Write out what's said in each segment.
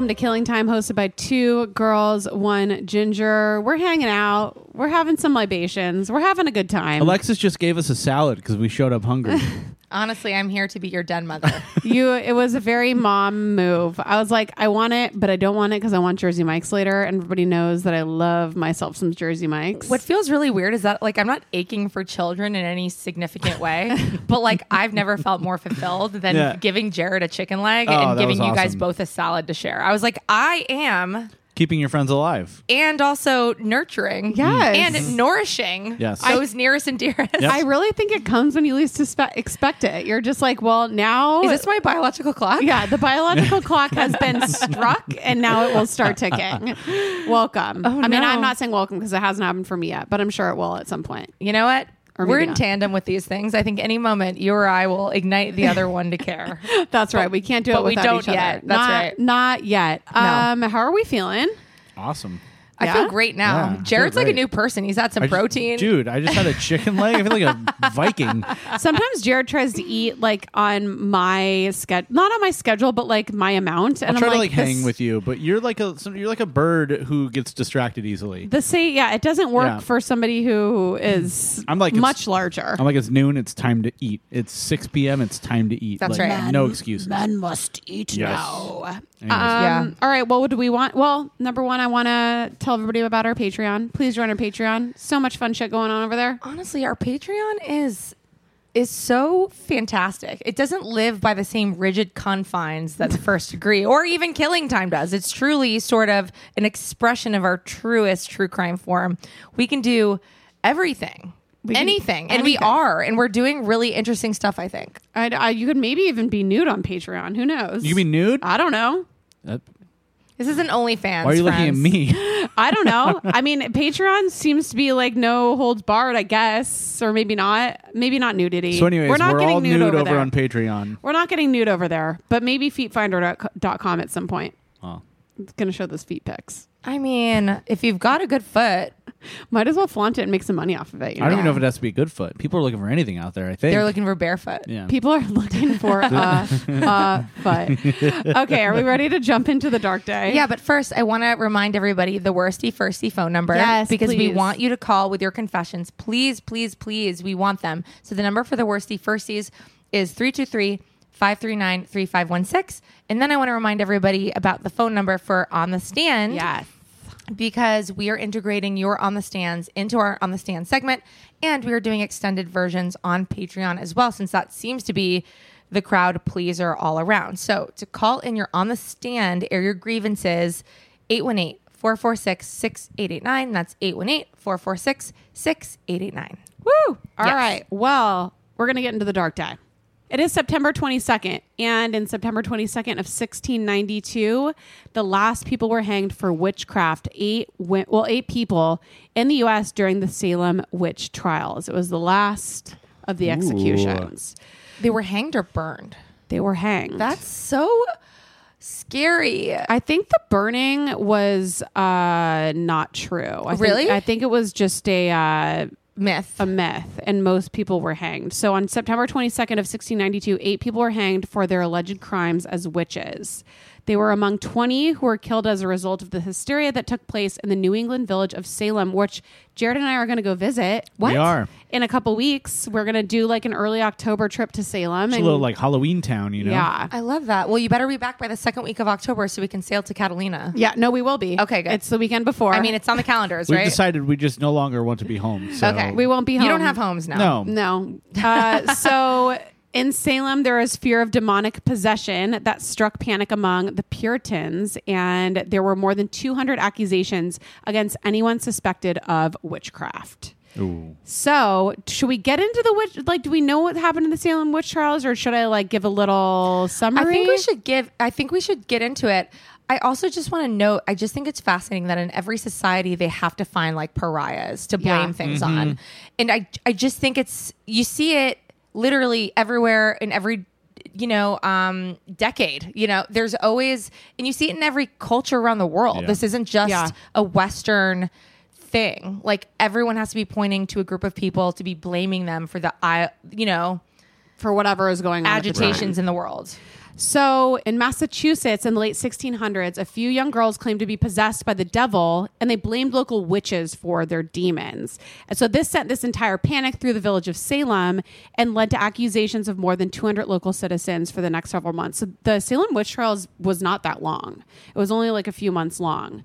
welcome to Killing Time, hosted by two girls, one ginger. We're hanging out. We're having some libations. We're having a good time. Alexis just gave us a salad because we showed up hungry. Honestly, I'm here to be your den mother. you, it was a very mom move. I was like, I want it, but I don't want it because I want Jersey Mike's later. And everybody knows that I love myself some Jersey Mike's. what feels really weird is that like I'm not aching for children in any significant way, but like I've never felt more fulfilled than Yeah. giving Jared a chicken leg Oh, and that giving was you guys awesome. both a salad to share. I was like, I am Keeping your friends alive. and also nurturing Yes. and mm-hmm. nourishing Yes. those nearest and dearest. Yep. I really think it comes when you least suspe- expect it. You're just like, well, now. Is this my biological clock? yeah, the biological clock has been struck and now it will start ticking. Welcome. Oh, I mean, no. I'm not saying welcome because it hasn't happened for me yet, but I'm sure it will at some point. You know what? Or We're in not. tandem with these things. I think any moment you or I will ignite the other one to care. That's right. We can't do but it we without don't each other. yet. That's Not- right. Not yet. Um, how are we feeling? Awesome. I Yeah? feel great now. Yeah, I feel Jared's like a great. new person. He's had some I just- protein. dude. I just had a chicken leg. I feel like a Viking. Sometimes Jared tries to eat like on my schedule, not on my schedule, but like my amount. And I'll try I'm to like, like hang this- with you, but you're like a some- you're like a bird who gets distracted easily. The say, yeah, it doesn't work Yeah. for somebody who is I'm like, it's- much larger. I'm like it's noon. It's time to eat. It's 6 p.m. It's time to eat. That's Like, right. No excuses. Men must eat Yes. now. Um, Yeah. All right. Well, what do we want? Well, number one, I want to tell everybody about our Patreon. Please join our Patreon. So much fun shit going on over there. Honestly, our Patreon is is so fantastic. It doesn't live by the same rigid confines that the first degree or even killing time does. It's truly sort of an expression of our truest true crime form. We can do everything. can- anything, and we are, and we're doing really interesting stuff. I think. I, I, you could maybe even be nude on Patreon. Who knows? You can be nude? I don't know. That- This is an OnlyFans. why are you looking at friends. me? I don't know. I mean, Patreon seems to be like no holds barred, I guess, or maybe not. Maybe not nudity. so, anyways, we're not getting all nude, nude over, over there. on Patreon. we're not getting nude over there, but maybe feetfinder.com at some point. Oh. It's going to show those feet pics. I mean, if you've got a good foot, Might as well flaunt it and make some money off of it. You I don't even know if it has to be good foot. People are looking for anything out there. I think they're looking for barefoot. Yeah. People are looking for uh, uh, foot. Okay, are we ready to jump into the dark day? Yeah, but first, I want to remind everybody the worsty firsty phone number. Yes, because we please. want you to call with your confessions. Please, please, please. We want them. So the number for the worsty firsties is 323 539 3516. And then I want to remind everybody about the phone number for On the Stand. Yes. Because we are integrating your On the Stands into our On the Stand segment. And we are doing extended versions on Patreon as well, since that seems to be the crowd pleaser all around. So to call in your On the Stand, air your grievances, 818 446 6889. That's 818 446 6889. Woo! All Yes. right. Well, we're going to get into the dark day. It is September 22nd, and in September 22nd of 1692, the last people were hanged for witchcraft. Eight, wi- well, eight people in the U.S. during the Salem witch trials. It was the last of the executions. They were hanged or burned. They were hanged. That's so scary. I think the burning was uh, not true. I think- Really? I think it was just a. Uh, Myth. a myth, and most people were hanged. So on September 22nd of 1692, eight people were hanged for their alleged crimes as witches. They were among 20 who were killed as a result of the hysteria that took place in the New England village of Salem, which Jared and I are going to go visit. What? We are. In a couple weeks, we're going to do like an early October trip to Salem. It's a little like Halloween town, you know? yeah. I love that. Well, you better be back by the second week of October so we can sail to Catalina. Yeah, no, we will be. Okay, good. It's the weekend before. I mean, it's on the calendars, right? We've right? decided we just no longer want to be home. So okay. We won't be home. You don't have homes now. No. No. Uh, so in Salem, there is fear of demonic possession that struck panic among the Puritans, and there were more than 200 accusations against anyone suspected of witchcraft. Ooh. So, should we get into the witch? Like, do we know what happened in the Salem witch trials, or should I like give a little summary? I think we should give. I think we should get into it. I also just want to note. I just think it's fascinating that in every society they have to find like pariahs to blame Yeah. things mm-hmm. on, and I I just think it's you see it literally everywhere in every you know um decade you know there's always and you see it in every culture around the world Yeah. this isn't just Yeah. a western thing like everyone has to be pointing to a group of people to be blaming them for the i you know for whatever is going on. at the agitations in the world So, in Massachusetts in the late 1600s, a few young girls claimed to be possessed by the devil and they blamed local witches for their demons. And so, this sent this entire panic through the village of Salem and led to accusations of more than 200 local citizens for the next several months. So, the Salem witch trials was not that long, it was only like a few months long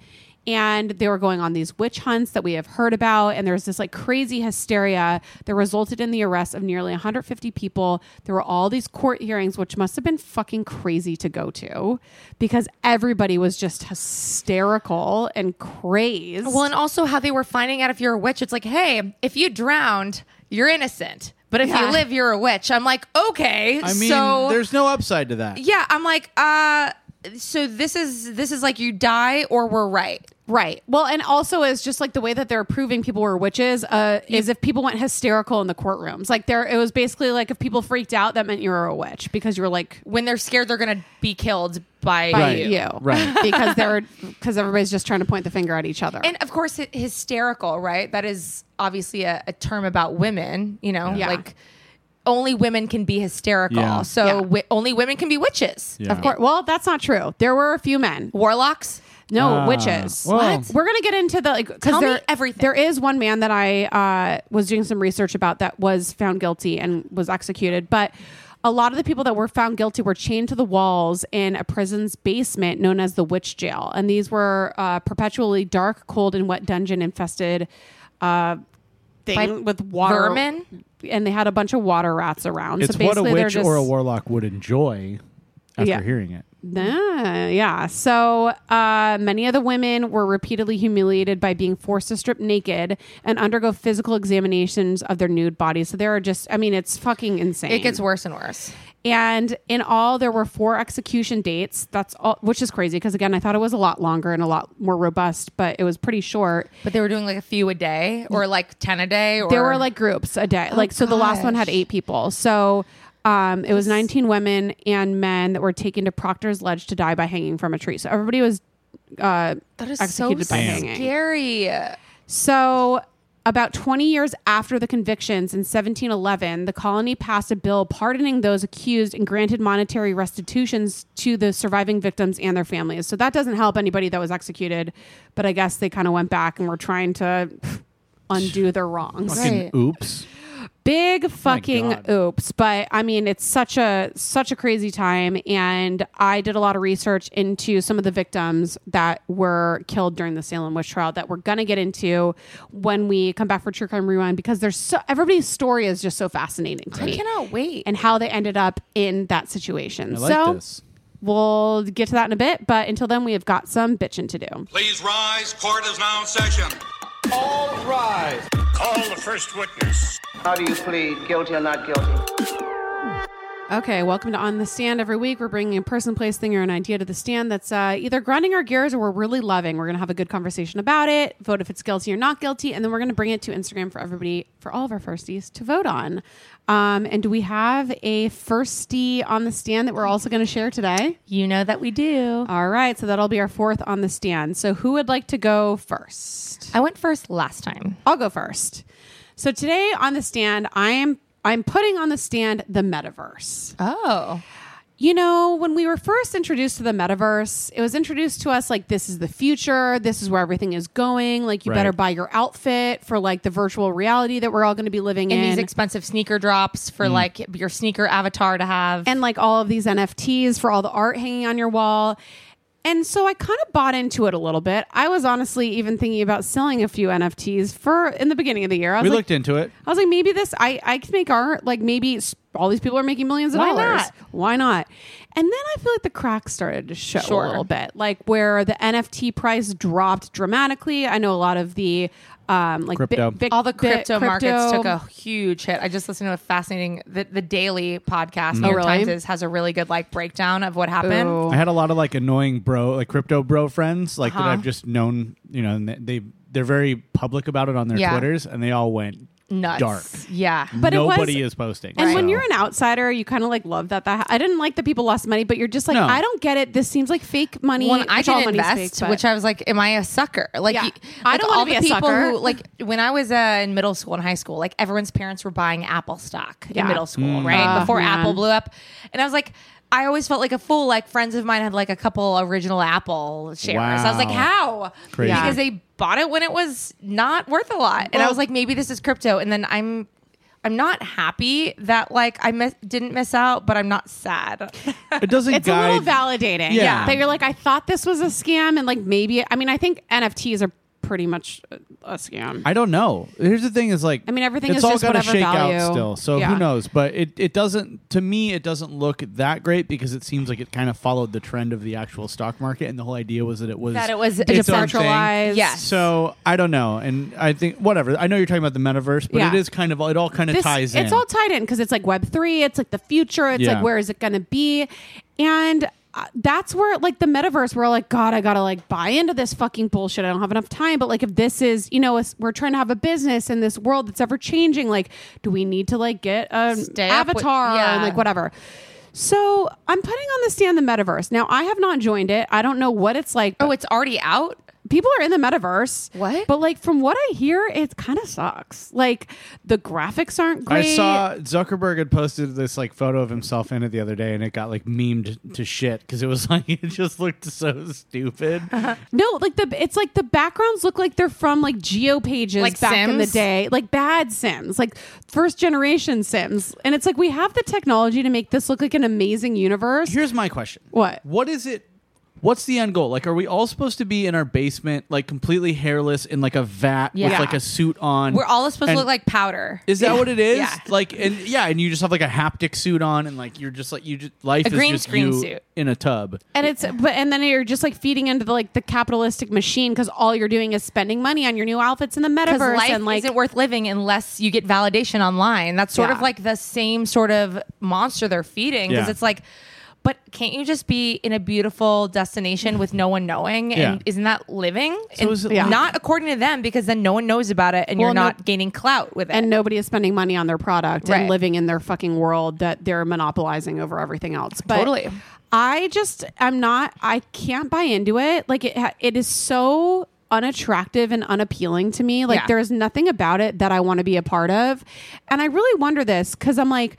and they were going on these witch hunts that we have heard about and there was this like crazy hysteria that resulted in the arrest of nearly 150 people there were all these court hearings which must have been fucking crazy to go to because everybody was just hysterical and crazed Well, and also how they were finding out if you're a witch. It's like, hey, if you drowned, you're innocent. But if Yeah. you live, you're a witch. I'm like, okay. I mean, so there's no upside to that. yeah, I'm like, uh, so this is this is like you die or we're right. Right. Well, and also is just like the way that they're proving people were witches uh, is if people went hysterical in the courtrooms. Like there, it was basically like if people freaked out, that meant you were a witch because you were like When they're scared, they're gonna be killed by, by Right. you, you. Right. because they're because everybody's just trying to point the finger at each other. And of course, hy- hysterical, right? That is obviously a, a term about women. You know, Yeah. like only women can be hysterical. Yeah. So Yeah. wi- only women can be witches. Yeah. of course, well, that's not true. There were a few men. Warlocks. No Ah, witches. well- What? We're gonna get into the like because Tell me everything. There is one man that I uh, was doing some research about that was found guilty and was executed, but. A lot of the people that were found guilty were chained to the walls in a prison's basement known as the witch jail. And these were uh, perpetually dark, cold, and wet dungeon infested uh, thing By with water. vermin? And they had a bunch of water rats around. It's so what a basically, witch just, or a warlock would enjoy after Yeah. hearing it. Nah, yeah. So uh, many of the women were repeatedly humiliated by being forced to strip naked and undergo physical examinations of their nude bodies. So there are just, I mean, it's fucking insane. It gets worse and worse. And in all, there were four execution dates. That's all, which is crazy because again, I thought it was a lot longer and a lot more robust, but it was pretty short. But they were doing like a few a day or like 10 a day or There were like groups a day. like so, the last one had eight people. So. Um, it was 19 women and men that were taken to Proctor's Ledge to die by hanging from a tree. So everybody was uh, that is executed so by hanging. scary. So, about 20 years after the convictions in 1711, the colony passed a bill pardoning those accused and granted monetary restitutions to the surviving victims and their families. So, that doesn't help anybody that was executed, but I guess they kind of went back and were trying to undo their wrongs. Fucking Right. oops. Big oh fucking God. oops. But I mean, it's such a such a crazy time, and I did a lot of research into some of the victims that were killed during the Salem witch trial that we're gonna get into when we come back for True Crime Rewind because there's so everybody's story is just so fascinating to I me cannot wait. and how they ended up in that situation. I like so this. we'll get to that in a bit, but until then, we have got some bitching to do. Please rise. Court is now in session. All rise. Call the first witness. How do you plead, guilty or not guilty? Okay, welcome to On the Stand. Every week, we're bringing a person, place, thing, or an idea to the stand that's uh, either grinding our gears or we're really loving. We're going to have a good conversation about it, vote if it's guilty or not guilty, and then we're going to bring it to Instagram for everybody, for all of our firsties to vote on. Um, and do we have a firstie on the stand that we're also going to share today? you know that we do. All right, so that'll be our fourth on the stand. So, who would like to go first? I went first last time. I'll go first. So today on the stand, I am I'm putting on the stand the metaverse. Oh. You know, when we were first introduced to the metaverse, it was introduced to us like this is the future, this is where everything is going. Like you Right. better buy your outfit for like the virtual reality that we're all going to be living And in. these expensive sneaker drops for mm. like your sneaker avatar to have. and like all of these NFTs for all the art hanging on your wall. And so I kind of bought into it a little bit. I was honestly even thinking about selling a few NFTs for in the beginning of the year. I was We like, looked into it. I was like, maybe this, I, I can make art. Like maybe all these people are making millions of Why dollars. not? Why not? And then I feel like the cracks started to show Sure. a little bit, like where the NFT price dropped dramatically. I know a lot of the um, like Crypto. Bi- Bi- all the Bi- crypto, markets took a huge hit. I just listened to a fascinating the, the daily podcast. New Oh, really? Times is, has a really good like breakdown of what happened. Ooh. I had a lot of like annoying bro, like crypto bro friends, like that Uh-huh. I've just known. You know, and they they're very public about it on their Yeah. Twitters, and they all went Nuts. dark. Yeah. But it was- Nobody is posting. And when you're an outsider, you kind of like love that. That I didn't like that people lost money, but you're just like, No. I don't get it. This seems like fake money. when I which did money's invest, fake, which I was like, "Am I a sucker?" Like, Yeah. you- I like don't wanna all be the a people sucker. who like when I was uh, in middle school and high school, like everyone's parents were buying Apple stock Yeah. in middle school, Mm. right Oh, before man. Apple blew up, and I was like, I always felt like a fool. Like friends of mine had like a couple original Apple shares. I was like, how? Crazy. Because they bought it when it was not worth a lot, and I was like, maybe this is crypto. And then I'm. I'm not happy that like I miss, didn't miss out, but I'm not sad. It doesn't it's guide. a little validating. Yeah. That you're like, I thought this was a scam, and like maybe, I mean, I think NFTs are pretty much a, a scam. I don't know. Here's the thing: is like I mean, everything it's is all just gotta whatever shake value. out still. So Yeah. who knows? But it, it doesn't. To me, it doesn't look that great because it seems like it kind of followed the trend of the actual stock market, and the whole idea was that it was That it was its own thing. Decentralized. Yes. So I don't know, and I think whatever. I know you're talking about the metaverse, but Yeah. it is kind of it all kind of This- ties in. It's all tied in because it's like Web three. It's like the future. It's Yeah. like where is it going to be? And uh, that's where like the metaverse. We're like, God, I gotta like buy into this fucking bullshit. I don't have enough time. But like, if this is, you know, we're trying to have a business in this world that's ever changing. Like, do we need to like get an Stay up with- avatar yeah. and like whatever? So I'm putting on the stand the metaverse. Now I have not joined it. I don't know what it's like. oh, it's already out. People are in the metaverse. What? But like from what I hear, it kind of sucks. Like the graphics aren't great. I saw Zuckerberg had posted this like photo of himself in it the other day, and it got like memed to shit because it was like it just looked so stupid. Uh-huh. No, like the it's like the backgrounds look like they're from like Geo pages Like back in the day, like bad Sims, like first generation Sims. And it's like we have the technology to make this look like an amazing universe. Here's my question: What? What is it? What's the end goal? Like, are we all supposed to be in our basement, like completely hairless, in like a vat with Yeah. like a suit on? We're all supposed And- to look like powder. Is that what it is? Yeah. Like, and yeah, and you just have like a haptic suit on, and like you're just like you just life A is green just screen you suit. in a tub. and it's but and then you're just like feeding into the like the capitalistic machine because all you're doing is spending money on your new outfits in the because metaverse life and like isn't worth living unless you get validation online. That's sort Yeah. of like the same sort of monster they're feeding because Yeah. it's like, but can't you just be in a beautiful destination with no one knowing? And Yeah. isn't that living? So and is it Yeah. not according to them because then no one knows about it and Well, you're no- not gaining clout with it. and nobody is spending money on their product Right. and living in their fucking world that they're monopolizing over everything else. But Totally. I just I'm not I can't buy into it. Like it it is so unattractive and unappealing to me. Like Yeah. there is nothing about it that I want to be a part of. And I really wonder this cuz I'm like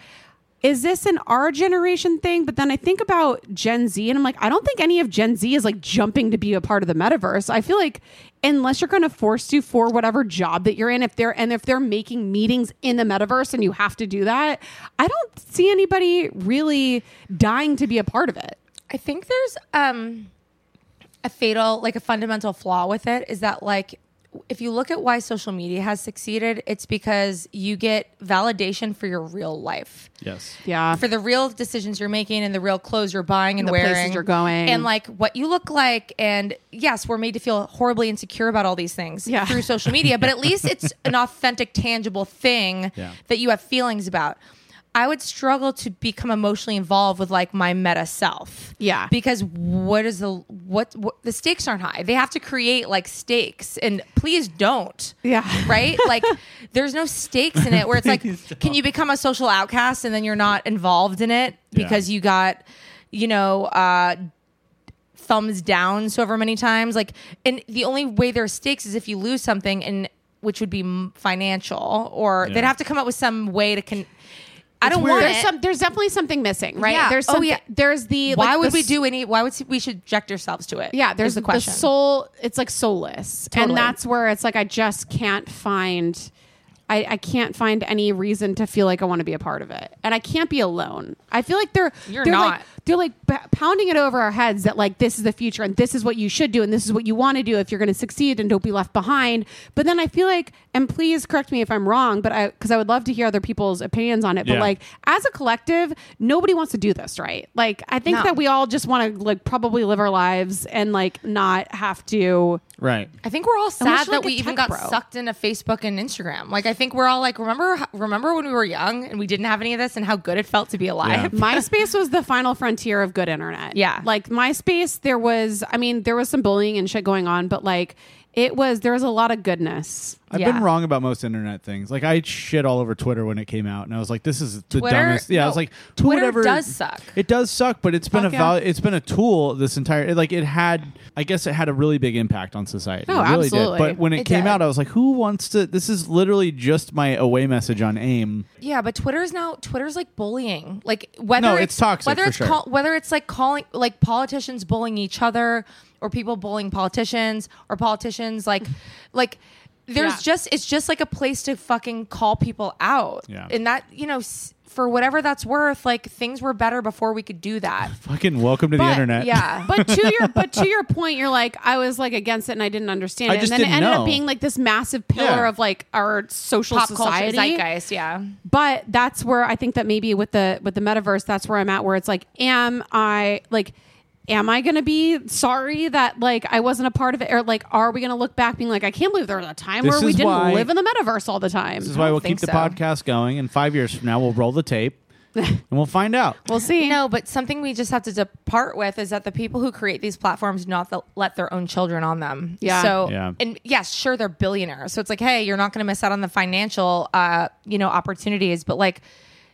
is this an our generation thing? But then I think about Gen Z and I'm like, I don't think any of Gen Z is like jumping to be a part of the metaverse. I feel like unless you're going to force you for whatever job that you're in, if they're and if they're making meetings in the metaverse and you have to do that, I don't see anybody really dying to be a part of it. I think there's um a fatal, like a fundamental flaw with it is that like if you look at why social media has succeeded, it's because you get validation for your real life. Yes. Yeah. For the real decisions you're making and the real clothes you're buying and The places you're going. And like what you look like. And yes, we're made to feel horribly insecure about all these things Yeah. through social media, but at least it's an authentic, tangible thing Yeah. that you have feelings about. I would struggle to become emotionally involved with like my meta self. Yeah. Because what is the what, what the stakes aren't high. They have to create like stakes and please don't. Yeah. Right? Like there's no stakes in it where it's like can you become a social outcast and then you're not involved in it because you got you know uh thumbs down so ever many times like and the only way there's stakes is if you lose something and which would be financial or they'd have to come up with some way to con I don't weird. want There's it. some there's definitely something missing, right? Yeah. There's Oh, yeah. there's the like why like, would the we do any why would we should object ourselves to it Yeah, there's the question. the, question soul. It's like soulless, Totally. and that's where it's like I just can't find. I, I can't find any reason to feel like I want to be a part of it, and I can't be alone. I feel like they're You're they're not. like they're like p- pounding it over our heads that like this is the future and this is what you should do and this is what you want to do if you're going to succeed and don't be left behind. But then I feel like, and please correct me if I'm wrong, but I because I would love to hear other people's opinions on it. But Yeah. like as a collective, nobody wants to do this, right? Like I think No. that we all just want to like probably live our lives and like not have to. Right. I think we're all we sad should, that like, we a even tech got bro. sucked into Facebook and Instagram. Like I think we're all like, remember, remember when we were young and we didn't have any of this and how good it felt to be alive. MySpace was the final frontier of good internet. Yeah. Like MySpace, there was, I mean, there was some bullying and shit going on, but like, it was there was a lot of goodness. I've Yeah. been wrong about most internet things. Like I shit all over Twitter when it came out, and I was like, "This is the Twitter? dumbest." Yeah, I was like, Twitter whatever- does suck. It does suck, but it's been Fuck a yeah. val- it's been a tool this entire like it had. I guess it had a really big impact on society. Oh, it really absolutely. Did. But when it, It came did. out, I was like, "Who wants to?" This is literally just my away message on AIM. Yeah, but Twitter's now Twitter's like bullying. Like whether No, it's, it's toxic, Whether for it's sure. call, whether it's like calling like politicians bullying each other or people bullying politicians or politicians like like there's Yeah. just it's just like a place to fucking call people out. Yeah. And that, you know, s- for whatever that's worth, like things were better before we could do that. Fucking welcome to the internet. Yeah. But to your but to your point, you're like I was like against it and I didn't understand I it, just and then it didn't ended know. up being like this massive pillar Yeah. of like our social Pop culture society. zeitgeist, yeah. but that's where I think that maybe with the with the metaverse, that's where I'm at. Where it's like, am I like, am I going to be sorry that like I wasn't a part of it, or like, are we going to look back being like, I can't believe there was a time This where we is didn't why- live in the metaverse all the time. This is why we'll think keep the so. podcast going, and five years from now, we'll roll the tape, and we'll find out. we'll see. No, but something we just have to depart with is that the people who create these platforms do not th- let their own children on them. Yeah. So, Yeah. and yes, sure, they're billionaires. So it's like, hey, you're not going to miss out on the financial, uh, you know, opportunities. But like,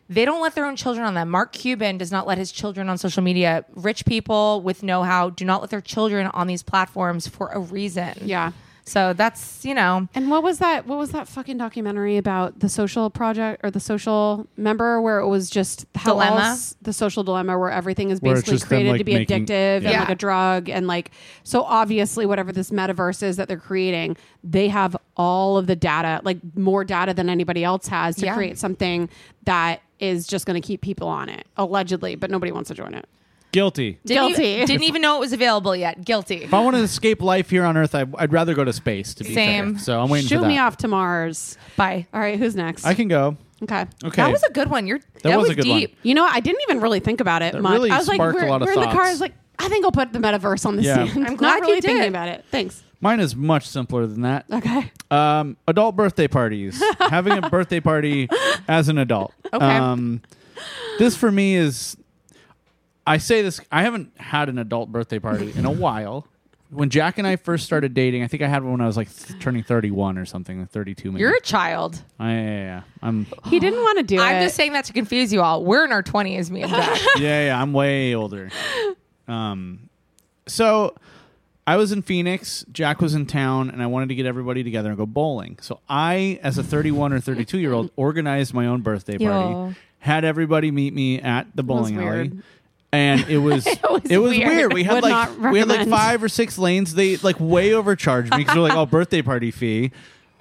they don't let their own children on them. Mark Cuban does not let his children on social media. Rich people with know-how do not let their children on these platforms for a reason. Yeah. So that's you know, And what was that? What was that fucking documentary about the social project or the social member where it was just how Dilemma? else- the social dilemma where everything is Where basically just them, created like, to be making- addictive and like a drug and like so obviously whatever this metaverse is that they're creating, they have all of the data, like more data than anybody else has to Yeah. create something that is just going to keep people on it allegedly, but nobody wants to join it. Guilty. didn't Guilty. Even, didn't even know it was available yet. Guilty. If I want to escape life here on Earth, I, I'd rather go to space. To be Same. fair. so I'm waiting Shoot for that. Shoot me off to Mars. Bye. All right, who's next? I can go. okay. Okay. That was a good one. You're that, was was, a good one. deep. You know. I didn't even really think about it That much. really I was like, sparked a we're, lot of we're in the car. I thoughts. was like, I think I'll put the metaverse on the Yeah. stand. I'm glad Not really you thinking about it. Thanks. Mine is much simpler than that. Okay. Um, adult birthday parties. Having a birthday party as an adult. Okay. Um, this for me is. I say this. I haven't had an adult birthday party in a while. When Jack and I first started dating, I think I had one when I was like th- turning 31 or something, like 32 maybe. You're a child. I, yeah, yeah, yeah. I'm He didn't want to do it. I'm just saying that to confuse you all. We're in our 20s, me and Jack. yeah, yeah, I'm way older. Um, so I was in Phoenix. Jack was in town, and I wanted to get everybody together and go bowling. So I, as a 31 or 32 year old, organized my own birthday party. Yo. Had everybody meet me at the bowling alley. weird. And it was it was, weird. weird. We had Would like not we had like recommend. five or six lanes. They like way overcharged me because they're like, "Oh, birthday party fee,"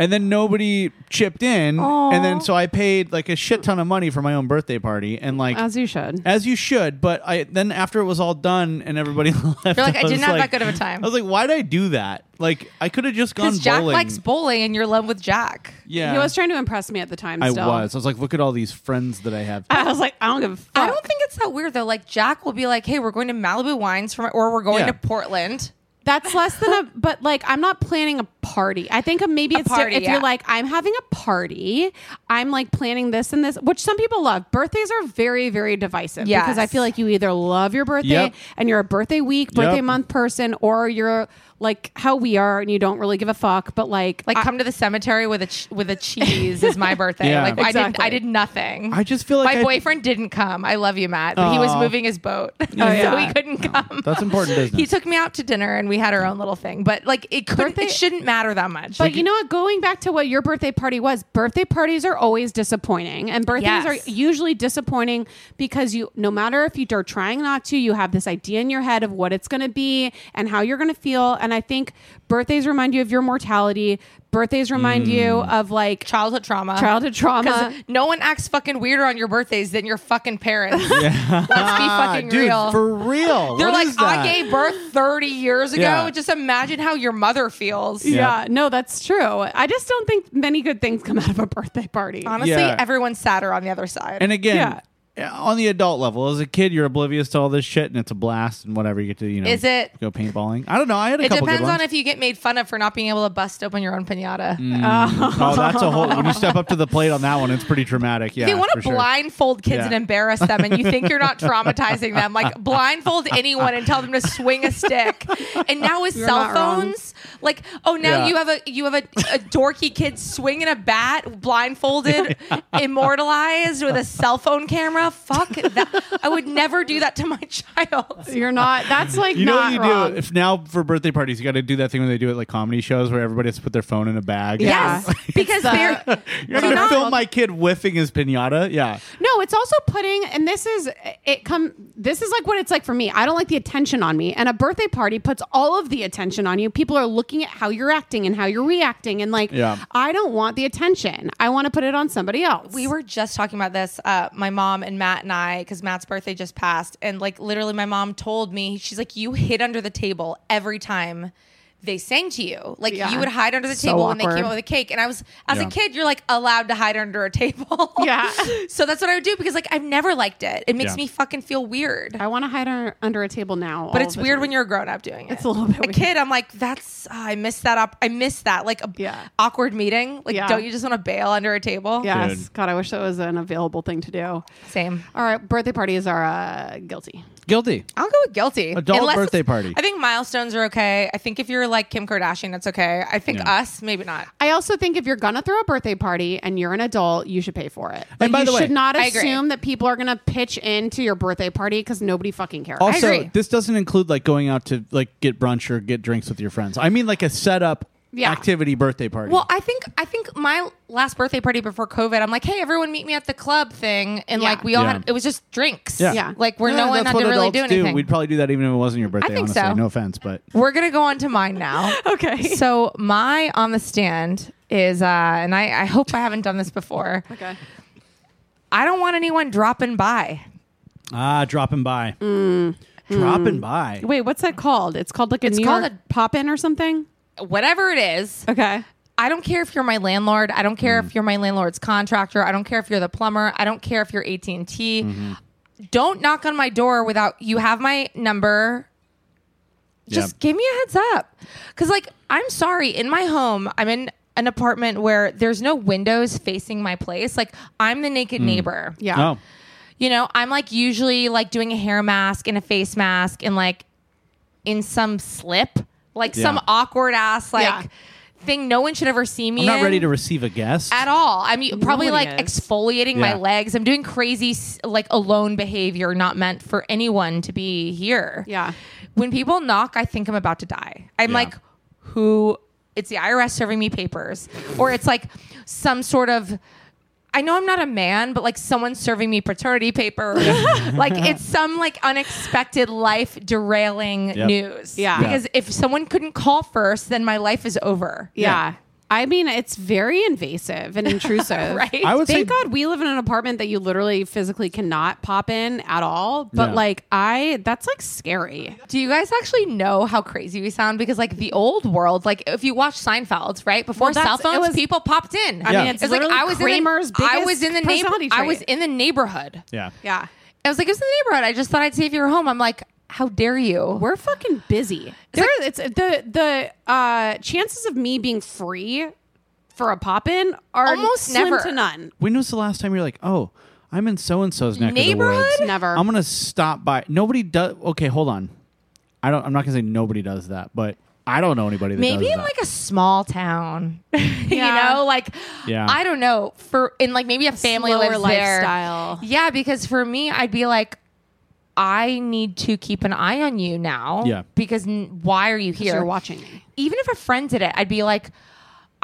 and then nobody chipped in. And then so I paid like a shit ton of money for my own birthday party, and like As you should. as you should, but I then after it was all done and everybody left, You're like, I was didn't have like- that good of a time. I was like, why did I do that? Like, I could have just gone Because Jack bowling. likes bowling and you're in love with Jack. yeah, He was trying to impress me at the time. I Still. was. I was like, look at all these friends that I have. I was like, I don't give a fuck. I don't think it's that weird though. Like Jack will be like, "Hey, we're going to Malibu Wines from, or we're going Yeah. to Portland." That's less than a, but like, I'm not planning a party. I think maybe A it's di- party, if yeah. you're like, I'm having a party, I'm like planning this and this, which some people love. Birthdays are very, very divisive Yes. because I feel like you either love your birthday Yep. and you're a birthday week, birthday Yep. month person, or you're like how we are and you don't really give a fuck. But like, Like I- come to the cemetery with a ch- with a cheese is my birthday. Yeah. Like I did I did nothing. I just feel like my I- boyfriend didn't come. I love you, Matt, but he was moving his boat, so yeah. he couldn't come. That's important business. He took me out to dinner and we had our own little thing, but like it couldn't, Birthday- it shouldn't matter that much. But you know what? Going back to what your birthday party was, birthday parties are always disappointing, and birthdays Yes. are usually disappointing because you, no matter if you're trying not to, you have this idea in your head of what it's going to be and how you're going to feel. And I think birthdays remind you of your mortality. Birthdays remind you mm. of like childhood trauma. childhood trauma. No one acts fucking weirder on your birthdays than your fucking parents. Let's be fucking Dude, real. for real. They're What like, is that? I gave birth 30 years ago. Yeah. Just imagine how your mother feels. Yeah, no, that's true. I just don't think many good things come out of a birthday party. Honestly, Yeah. everyone's sadder on the other side. And again, Yeah. On the adult level, as a kid, you're oblivious to all this shit, and it's a blast and whatever. You get to, you know, Is it- go paintballing? I don't know. I had a it couple depends good on if you get made fun of for not being able to bust open your own pinata. Mm. Oh. oh, that's a whole. When you step up to the plate on that one, it's pretty traumatic. Yeah, If you want for to sure. blindfold kids Yeah. and embarrass them, and you think you're not traumatizing them, like blindfold anyone and tell them to swing a stick. And now with You're cell not wrong. phones, Like, oh, now Yeah. you have a you have a, a dorky kid swinging a bat, blindfolded, immortalized with a cell phone camera. Fuck that! I would never do that to my child. You're not. That's like You know not what you wrong. do? If now for birthday parties, you got to do that thing when they do it like comedy shows where everybody has to put their phone in a bag. Yeah. Yes, because the- they're You're gonna not- film my kid whiffing his pinata. Yeah. No, it's also putting, and this is it. Come, this is like what it's like for me. I don't like the attention on me, and a birthday party puts all of the attention on you. People are looking at how you're acting and how you're reacting, and like, Yeah. I don't want the attention. I want to put it on somebody else. We were just talking about this, uh, my mom and Matt and I, because Matt's birthday just passed. And like literally, my mom told me, she's like, you hid under the table every time they sang to you. Like Yeah. you would hide under the So table when they came out with a cake. And I was, as Yeah. a kid, you're like allowed to hide under a table. Yeah. so that's what I would do because like I've never liked it. It makes Yeah. me fucking feel weird. I want to hide under, under a table now, But it's weird time. when you're a grown up doing it. It's a little bit A weird. kid, I'm like, that's ah, I miss that up. I miss that like a Yeah. awkward meeting. Like, Yeah. don't you just want to bail under a table? Yes, Good. God, I wish that was an available thing to do. Same. All right, birthday parties are uh, guilty. Guilty. I'll go with guilty. Adult Unless birthday party. I think milestones are okay. I think if you're like Kim Kardashian, that's okay. I think Yeah. us, maybe not. I also think if you're gonna throw a birthday party and you're an adult, you should pay for it. Like, by you the way- should not I agree. assume that people are gonna pitch into your birthday party because nobody fucking cares. Also, agree. this doesn't include like going out to like get brunch or get drinks with your friends. I mean like a setup Yeah. activity birthday party. Well, I think I think my last birthday party before COVID, I'm like, hey, everyone, meet me at the club thing, and Yeah. like we all Yeah. had it was just drinks. Yeah. Yeah. like where Yeah, no one that's had what to really adults do anything. We'd probably do that even if it wasn't your birthday. think honestly, so. no offense, but We're gonna go on to mine now. Okay. So my on the stand is, uh, and I, I hope I haven't done this before. Okay. I don't want anyone dropping by. ah, dropping by, dropping by. Wait, what's that called? It's called like a It's New called York a- pop in or something. Whatever it is, Okay. I don't care if you're my landlord. I don't care Mm. if you're my landlord's contractor. I don't care if you're the plumber. I don't care if you're AT and T. Mm-hmm. Don't knock on my door without you have my number. Just Yeah. give me a heads up, because like I'm sorry, in my home, I'm in an apartment where there's no windows facing my place. Like I'm the naked neighbor. Yeah. Oh, You know, I'm like usually like doing a hair mask and a face mask and like in some slip, like some awkward ass like Yeah. thing no one should ever see me I'm not in ready to receive a guest. at all. I'm probably like is. exfoliating my legs. I'm doing crazy like alone behavior not meant for anyone to be here. Yeah. When people knock, I think I'm about to die. I'm Yeah. like, who? It's the IRS serving me papers, or it's like some sort of. I know I'm not a man, but like someone serving me paternity paper. like it's some like unexpected life derailing Yep. news. Yeah. Because if someone couldn't call first, then my life is over. Yeah. I mean, it's very invasive and intrusive. Right? I would Thank say God we live in an apartment that you literally physically cannot pop in at all. But Yeah. like, I, that's like scary. Do you guys actually know how crazy we sound? Because like the old world, like if you watch Seinfeld, right before Well, that's- cell phones, it was- people popped in. I Yeah. mean, it's It was like literally I was Kramer's in the, I biggest was in the neighbor. personality I was in the neighborhood. yeah. Yeah. I was like, it was in the neighborhood. I just thought I'd see if you were home. I'm like, how dare you? We're fucking busy. There, it's the the uh, chances of me being free for a pop in are Almost slim never. to none. When was the last time you're like, oh, I'm in so and so's neck of the Neighborhood? woods. Never. I'm gonna stop by. Nobody does. Okay, hold on. I don't. I'm not gonna say nobody does that, but I don't know anybody that Maybe does in that. like a small town, you know, like Yeah. I don't know for in like maybe a family Slower lives there. lifestyle. Yeah, because for me, I'd be like, I need to keep an eye on you now. Yeah. because n- why are you here? You're watching me. even if a friend did it, I'd be like,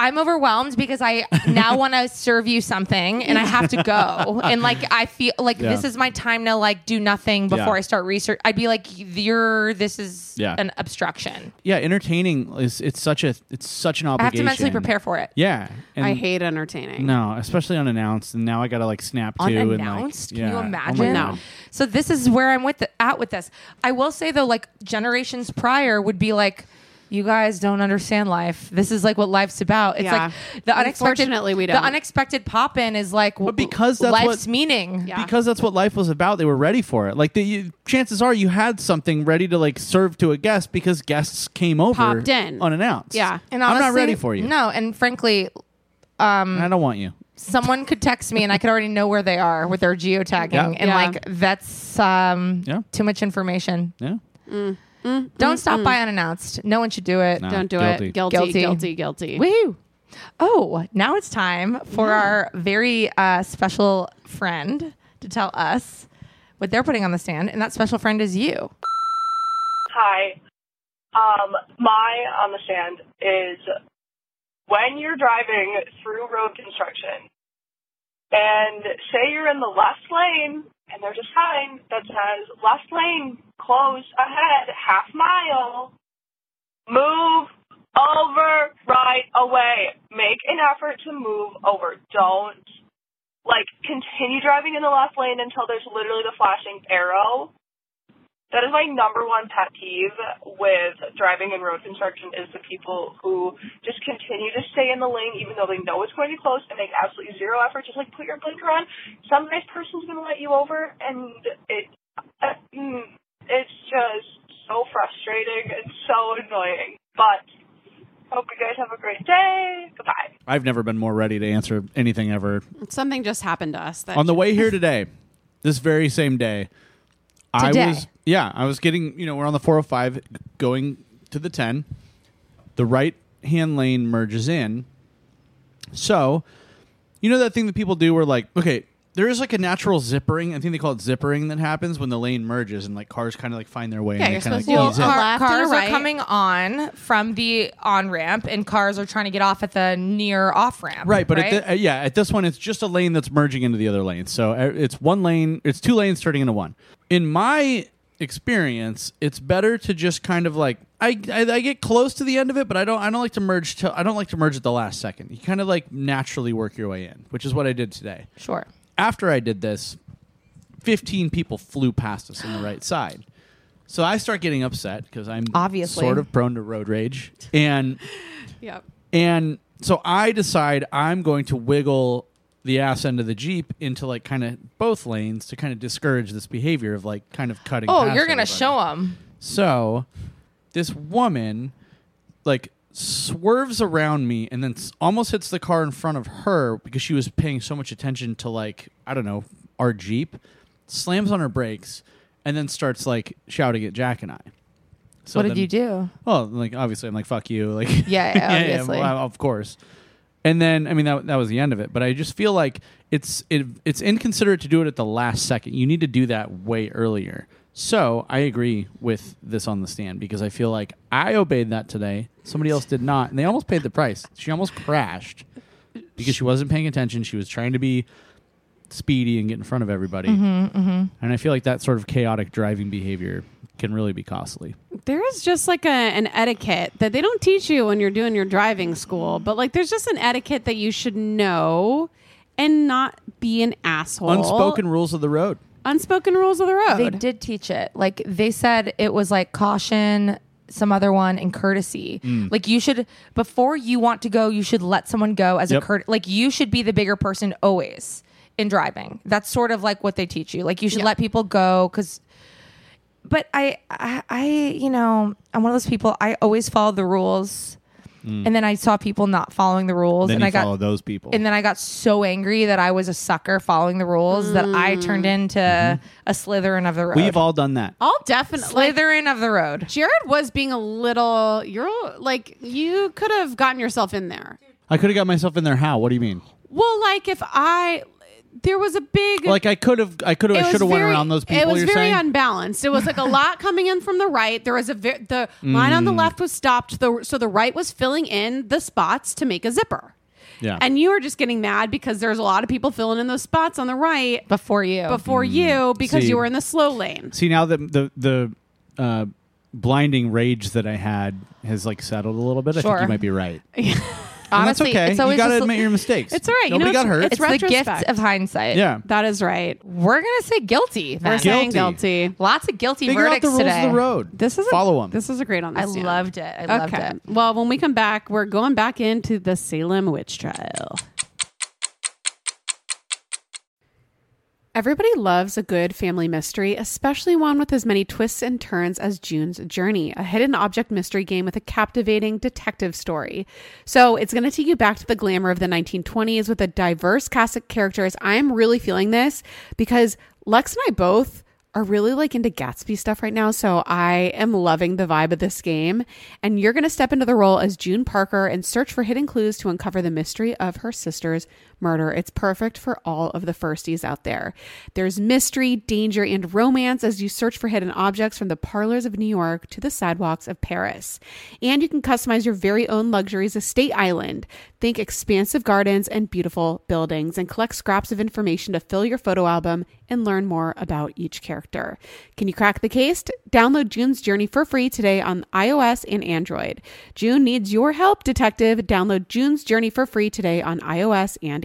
I'm overwhelmed because I now want to serve you something and I have to go. And like, I feel like Yeah. this is my time to like do nothing before Yeah. I start research. I'd be like, you're, this is Yeah. an obstruction. yeah, entertaining is it's such a it's such an obligation. I have to mentally prepare for it. Yeah, and I hate entertaining. No, especially unannounced, and now I gotta like snap too. Unannounced? And, like, Can you oh imagine? Oh No. So this is where I'm with the, at with this. I will say though, like generations prior would be like, you guys don't understand life. This is like what life's about. It's Yeah. like the unexpected. Unfortunately, we The don't. The unexpected pop in is like, But because that's life's what- meaning. Yeah. Because that's what life was about. They were ready for it. Like the you, chances are, you had something ready to like serve to a guest because guests came over Popped in. unannounced. Yeah. And I'm not ready for you. No, and frankly, And I don't want you. someone could text me and I could already know where they are with their geotagging, Yeah. and Yeah. like that's um, Yeah. too much information. Yeah. Don't stop by unannounced. No one should do it. No. Don't do guilty. it. Guilty, Guilty. guilty, guilty. Woo! Oh, now it's time for our very uh, special friend to tell us what they're putting on the stand, and that special friend is you. Hi. Um, my on the stand is when you're driving through road construction and say you're in the left lane and there's a sign that says left lane close ahead half mile, move over right away. Make an effort to move over. Don't like continue driving in the left lane until there's literally the flashing arrow that is my number one pet peeve with driving and road construction is the people who just continue to stay in the lane even though they know it's going to be close and make absolutely zero effort. Just like put your blinker on. Some nice person's going to let you over, and it uh, mm, it's just so frustrating and so annoying. But hope you guys have a great day. Goodbye. I've never been more ready to answer anything ever. Something just happened to us. That On the way here today, this very same day, I was yeah, I was getting you know we're on the 405 going to the 10. The right hand lane merges in. So, you know that thing that people do where like okay, there is like a natural zippering. I think they call it zippering that happens when the lane merges and like cars kind of like find their way. Yeah, and you're supposed to ease in. go Car- left cars right. are coming on from the on ramp, and cars are trying to get off at the near off ramp. Right, but right? At the, uh, yeah, at this one, it's just a lane that's merging into the other lane. So uh, it's one lane, it's two lanes turning into one. In my experience, it's better to just kind of like I, I I get close to the end of it, but I don't I don't like to merge till I don't like to merge at the last second. You kind of like naturally work your way in, which is what I did today. sure. After I did this, fifteen people flew past us on the right side. So I start getting upset because I'm Obviously. sort of prone to road rage, and Yep. and so I decide I'm going to wiggle the ass end of the Jeep into like kind of both lanes to kind of discourage this behavior of like kind of cutting. Oh, you're gonna show them. So this woman like swerves around me and then almost hits the car in front of her because she was paying so much attention to like I don't know our Jeep, slams on her brakes and then starts like shouting at Jack and I. So what did you do? well, like obviously, I'm like fuck you, like Yeah, yeah, obviously. well, of course. And then, I mean, that that was the end of it. But I just feel like it's it, it's inconsiderate to do it at the last second. You need to do that way earlier. So I agree with this on the stand because I feel like I obeyed that today. Somebody else did not, and they almost paid the price. She almost crashed because she wasn't paying attention. She was trying to be speedy and get in front of everybody. Mm-hmm, And I feel like that sort of chaotic driving behavior can really be costly. There is just like a, an etiquette that they don't teach you when you're doing your driving school, but like there's just an etiquette that you should know and not be an asshole. Unspoken rules of the road. Unspoken rules of the road. They did teach it. Like they said it was like caution, some other one, and courtesy. Mm. Like you should before you want to go, you should let someone go as Yep. a curt like you should be the bigger person always in driving. That's sort of like what they teach you. Like you should Yeah. let people go cuz but I, I I you know, I'm one of those people I always follow the rules. And then I saw people not following the rules Mm. Then and you I got follow those people. and then I got so angry that I was a sucker following the rules that I turned into a Slytherin of the road. Mm-hmm. We've all done that. I'll definitely like, Slytherin of the road. Jared was being a little you're like you could have gotten yourself in there. I could have got myself in there. How? What do you mean? Well, like if I there was a big Like I could have, I could have, it I was should have went around those people. It was you're very saying? unbalanced. It was like a lot coming in from the right. There was a ve- the line on the Mm. left was stopped. The, so the right was filling in the spots to make a zipper. yeah. And you were just getting mad because there's a lot of people filling in those spots on the right Before you. before you because Mm. See- you were in the slow lane. See now that the the uh, blinding rage that I had has like settled a little bit. I think Sure. you might be right. Honestly, and that's okay. it's you got to just- admit your mistakes. It's all right. You Nobody know, got hurt. it's- It's the gift retrospect. of hindsight. yeah. That is right. We're gonna say guilty. Then. We're saying Guilty. guilty. Lots of guilty Figure out verdicts the rules today. of the road. This is a, follow them. This is a great on. the I stand. loved it. I loved okay. it. Well, when we come back, we're going back into the Salem witch trial. Everybody loves a good family mystery, especially one with as many twists and turns as June's Journey, a hidden object mystery game with a captivating detective story. So it's going to take you back to the glamour of the 1920s with a diverse cast of characters. I'm really feeling this because Lex and I both are really like into Gatsby stuff right now. So I am loving the vibe of this game. And you're going to step into the role as June Parker and search for hidden clues to uncover the mystery of her sister's murder. It's perfect for all of the firsties out there. There's mystery, danger, and romance as you search for hidden objects from the parlors of New York to the sidewalks of Paris. And you can customize your very own luxuries estate island. Think expansive gardens and beautiful buildings and collect scraps of information to fill your photo album and learn more about each character. Can you crack the case? Download June's Journey for free today on iOS and Android. June needs your help, detective. Download June's Journey for free today on iOS and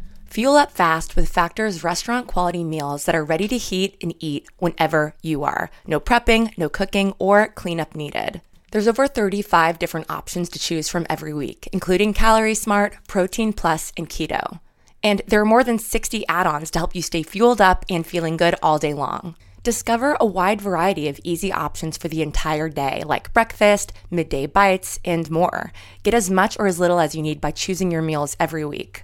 Fuel up fast with Factor's restaurant quality meals that are ready to heat and eat whenever you are. No prepping, no cooking, or cleanup needed. There's over 35 different options to choose from every week, including Calorie Smart, Protein Plus, and Keto. And there are more than 60 add ons to help you stay fueled up and feeling good all day long. Discover a wide variety of easy options for the entire day, like breakfast, midday bites, and more. Get as much or as little as you need by choosing your meals every week.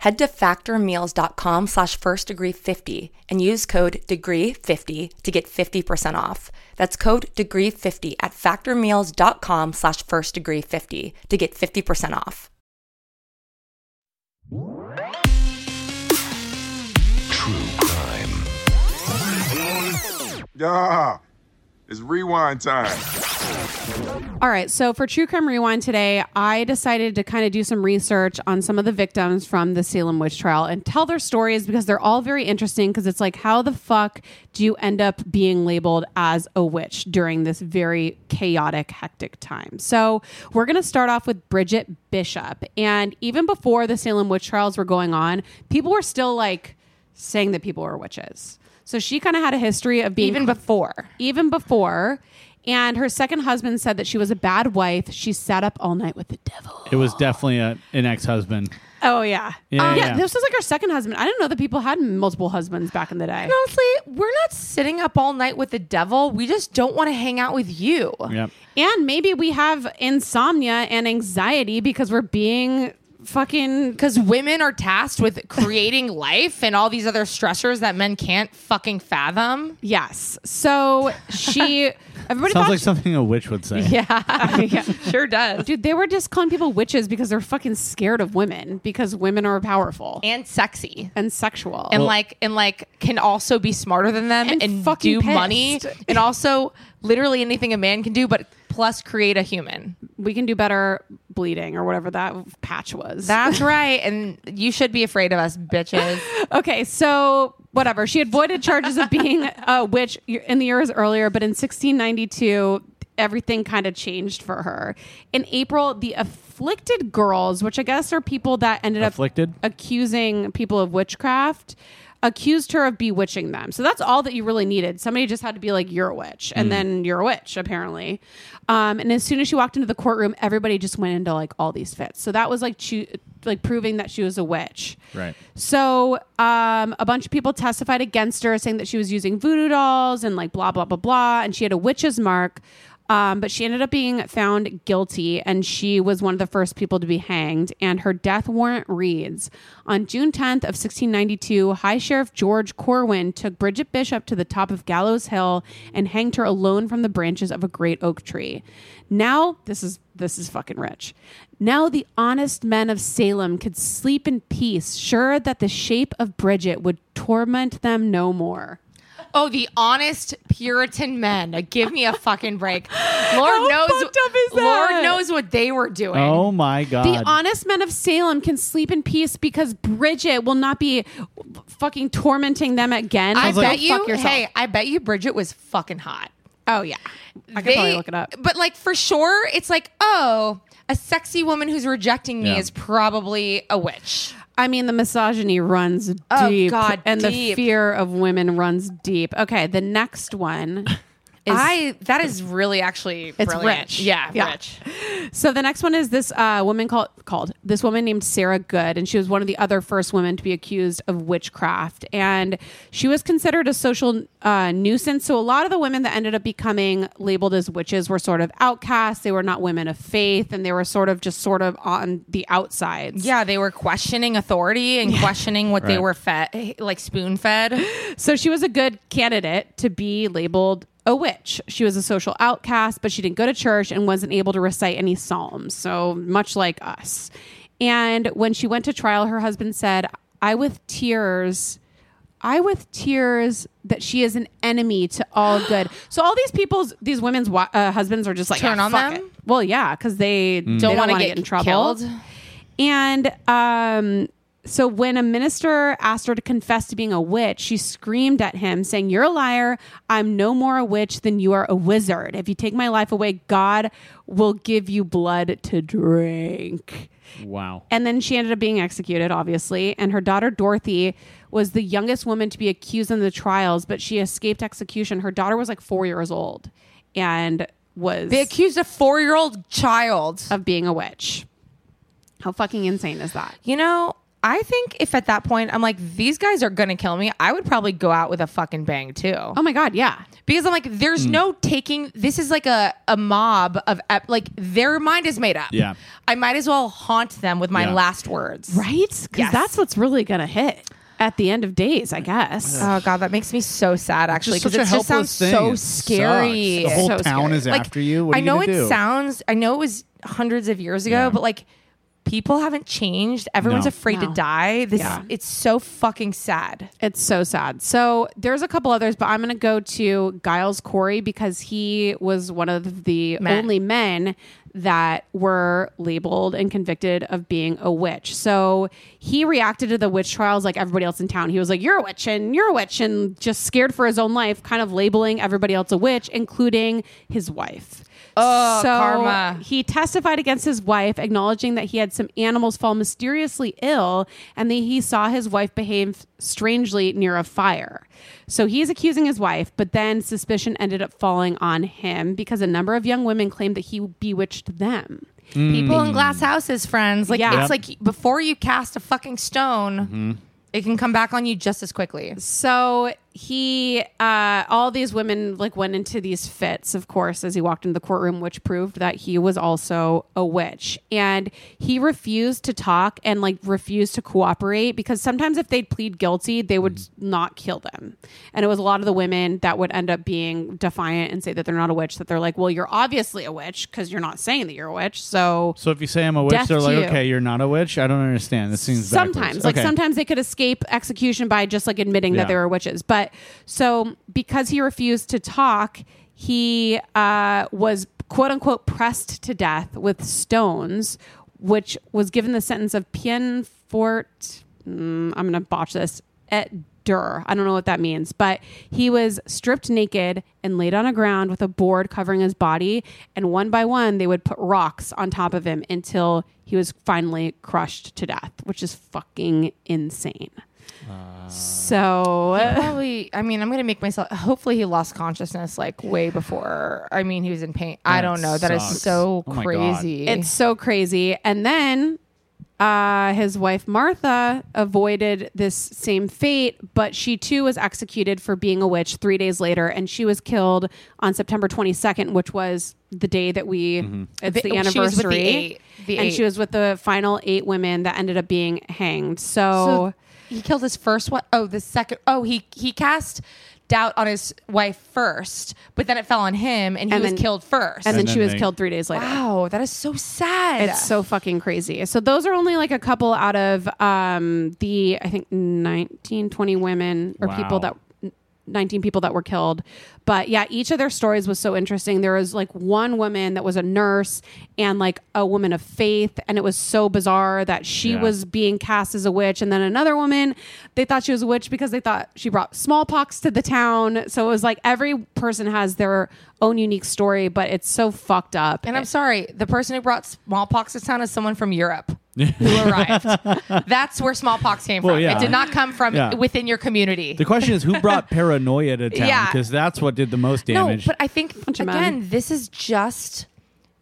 Head to factormeals.com slash first degree 50 and use code degree 50 to get 50% off. That's code degree 50 at factormeals.com slash first degree 50 to get 50% off. True crime. Yeah, it's rewind time. All right. So for True Crime Rewind today, I decided to kind of do some research on some of the victims from the Salem witch trial and tell their stories because they're all very interesting. Because it's like, how the fuck do you end up being labeled as a witch during this very chaotic, hectic time? So we're going to start off with Bridget Bishop. And even before the Salem witch trials were going on, people were still like saying that people were witches. So she kind of had a history of being Even before. even before. And her second husband said that she was a bad wife. She sat up all night with the devil. It was definitely a, an ex husband. Oh yeah, Yeah, Um, yeah. This was like her second husband. I didn't know that people had multiple husbands back in the day. And honestly, we're not sitting up all night with the devil. We just don't want to hang out with you. Yep. And maybe we have insomnia and anxiety because we're being fucking. Because women are tasked with creating life and all these other stressors that men can't fucking fathom. Yes. So she. Everybody Sounds like she- something a witch would say. Yeah, yeah sure does. Dude, they were just calling people witches because they're fucking scared of women because women are powerful and, sexy And sexual. And like and like can also be smarter than them And and, fucking do money and also literally anything a man can do, but plus create a human. we can do better bleeding or whatever that patch was. That's right. And you should be afraid of us, bitches. Okay, so whatever. She avoided charges of being a witch in the years earlier, but in 1692, everything kind of changed for her. In April, the afflicted girls, which I guess are people that ended Afflicted? up accusing people of witchcraft, accused her of bewitching them. So that's all that you really needed. Somebody just had to be like, "You're a witch," and then you're a witch, apparently. Um, and as soon as she walked into the courtroom, everybody just went into like all these fits. So that was like like proving that she was a witch. Right. So um, a bunch of people testified against her, saying that she was using voodoo dolls and like blah blah blah blah, and she had a witch's mark. Um, but she ended up being found guilty, and she was one of the first people to be hanged. And her death warrant reads: On June 10th of 1692, High Sheriff George Corwin took Bridget Bishop to the top of Gallows Hill and hanged her alone from the branches of a great oak tree. Now, this is this is fucking rich. Now the honest men of Salem could sleep in peace, sure that the shape of Bridget would torment them no more. Oh, the honest Puritan men. Give me a fucking break. Lord How knows. up is that? Lord knows what they were doing. Oh my god. The honest men of Salem can sleep in peace because Bridget will not be fucking tormenting them again. I Like, bet go you. fuck yourself. Hey, I bet you Bridget was fucking hot. oh yeah, I could probably look it up. But like for sure, it's like, oh, a sexy woman who's rejecting me Yeah. is probably a witch. I mean, the misogyny runs Oh, deep, God, and the fear of women runs deep. Okay, the next one is I that is really actually It's brilliant. rich. Yeah, Yeah. rich. So the next one is this uh, woman called called this woman named Sarah Good, and she was one of the other first women to be accused of witchcraft, and she was considered a social uh, nuisance. So a lot of the women that ended up becoming labeled as witches were sort of outcasts. They were not women of faith, and they were sort of just sort of on the outsides. Yeah, they were questioning authority and questioning what they were fed, like spoon fed. So she was a good candidate to be labeled a witch. She was a social outcast, but she didn't go to church and wasn't able to recite any psalms. So much like us. And when she went to trial, her husband said, I with tears. I with tears that she is an enemy to all good. So all these people's, these women's uh, husbands are just like Turn "Yeah, on fuck them? it." Well, yeah, because they Don't don't wanna want to get get in trouble. killed. And um, so when a minister asked her to confess to being a witch, she screamed at him, saying, You're a liar. I'm no more a witch than you are a wizard. If you take my life away, God will give you blood to drink. wow. And then she ended up being executed, obviously. And her daughter, Dorothy, was the youngest woman to be accused in the trials, but she escaped execution. Her daughter was like four years old and was They accused a four year old child. of being a witch. How fucking insane is that? You know, I think if at that point I'm like, these guys are gonna kill me, I would probably go out with a fucking bang too. Oh my God, yeah. Because I'm like, there's Hmm. no taking. This is like a, a mob of ep- like their mind is made up. Yeah. I might as well haunt them with my Yeah. last words. Right? Because Yes. that's what's really going to hit at the end of days, I guess. Oh god, that makes me so sad actually Just because it just sounds thing. so It scary. sucks. The whole So town scary. is Like, after you. What I know gonna it do? sounds. I know it was hundreds of years ago, Yeah. but like people haven't changed. Everyone's No. afraid No. to die. This Yeah. it's so fucking sad. It's so sad. So there's a couple others, but I'm going to go to Giles Corey because he was one of the Men. only men that were labeled and convicted of being a witch. So he reacted to the witch trials like everybody else in town. He was like, You're a witch and you're a witch, and just scared for his own life, kind of labeling everybody else a witch, including his wife. Oh, so karma. he testified against his wife, acknowledging that he had some animals fall mysteriously ill and that he saw his wife behave strangely near a fire. So he's accusing his wife, but then suspicion ended up falling on him because a number of young women claimed that he bewitched them. Hmm. People in glass hmm. houses, friends. Like Yeah. it's like before you cast a fucking stone, mm-hmm. it can come back on you just as quickly. So he, uh, all these women like went into these fits, of course, as he walked into the courtroom, which proved that he was also a witch. And he refused to talk and like refused to cooperate because sometimes if they'd plead guilty, they would not kill them. And it was a lot of the women that would end up being defiant and say that they're not a witch. That they're like, well, you're obviously a witch because you're not saying that you're a witch. So So if you say I'm a witch, they're like, you. okay, you're not a witch. I don't understand. This seems backwards. sometimes like Okay. sometimes they could escape execution by just like admitting Yeah. that they were witches but so because he refused to talk he uh, was quote unquote pressed to death with stones which was given the sentence of pien fort mm, i'm gonna botch this et dur. I don't know what that means. But he was stripped naked and laid on a ground with a board covering his body and one by one they would put rocks on top of him until he was finally crushed to death which is fucking insane so Probably. I mean, I'm gonna make myself. Hopefully, he lost consciousness like way before. I mean, he was in pain. I don't know. That is sucks. so Oh my God. crazy. It's so crazy. And then uh, his wife Martha avoided this same fate, but she too was executed for being a witch three days later, and she was killed on September 22nd, which was the day that we it's The- the she was anniversary. with the eight- the and eight. she was with the final eight women that ended up being hanged. So, So he killed his first one. Oh, the second. Oh, he he cast doubt on his wife first, but then it fell on him, and he And was then- killed first. and, then, And she then was they- killed three days later. wow, that is so sad. It's so fucking crazy. So those are only like a couple out of um, the I think 19, 20 women or Wow. people that 19 people that were killed. But yeah, each of their stories was so interesting. There was like one woman that was a nurse and like a woman of faith. And it was so bizarre that she Yeah. was being cast as a witch. And then another woman, they thought she was a witch because they thought she brought smallpox to the town. So it was like every person has their own unique story, but it's so fucked up. And I'm sorry, the person who brought smallpox to town is someone from Europe who arrived. That's where smallpox came Well, from. yeah. It did not come from Yeah. within your community. The question is, who brought paranoia to town? Yeah. Because that's what did the most damage. No, but I think Bunch of again, this is just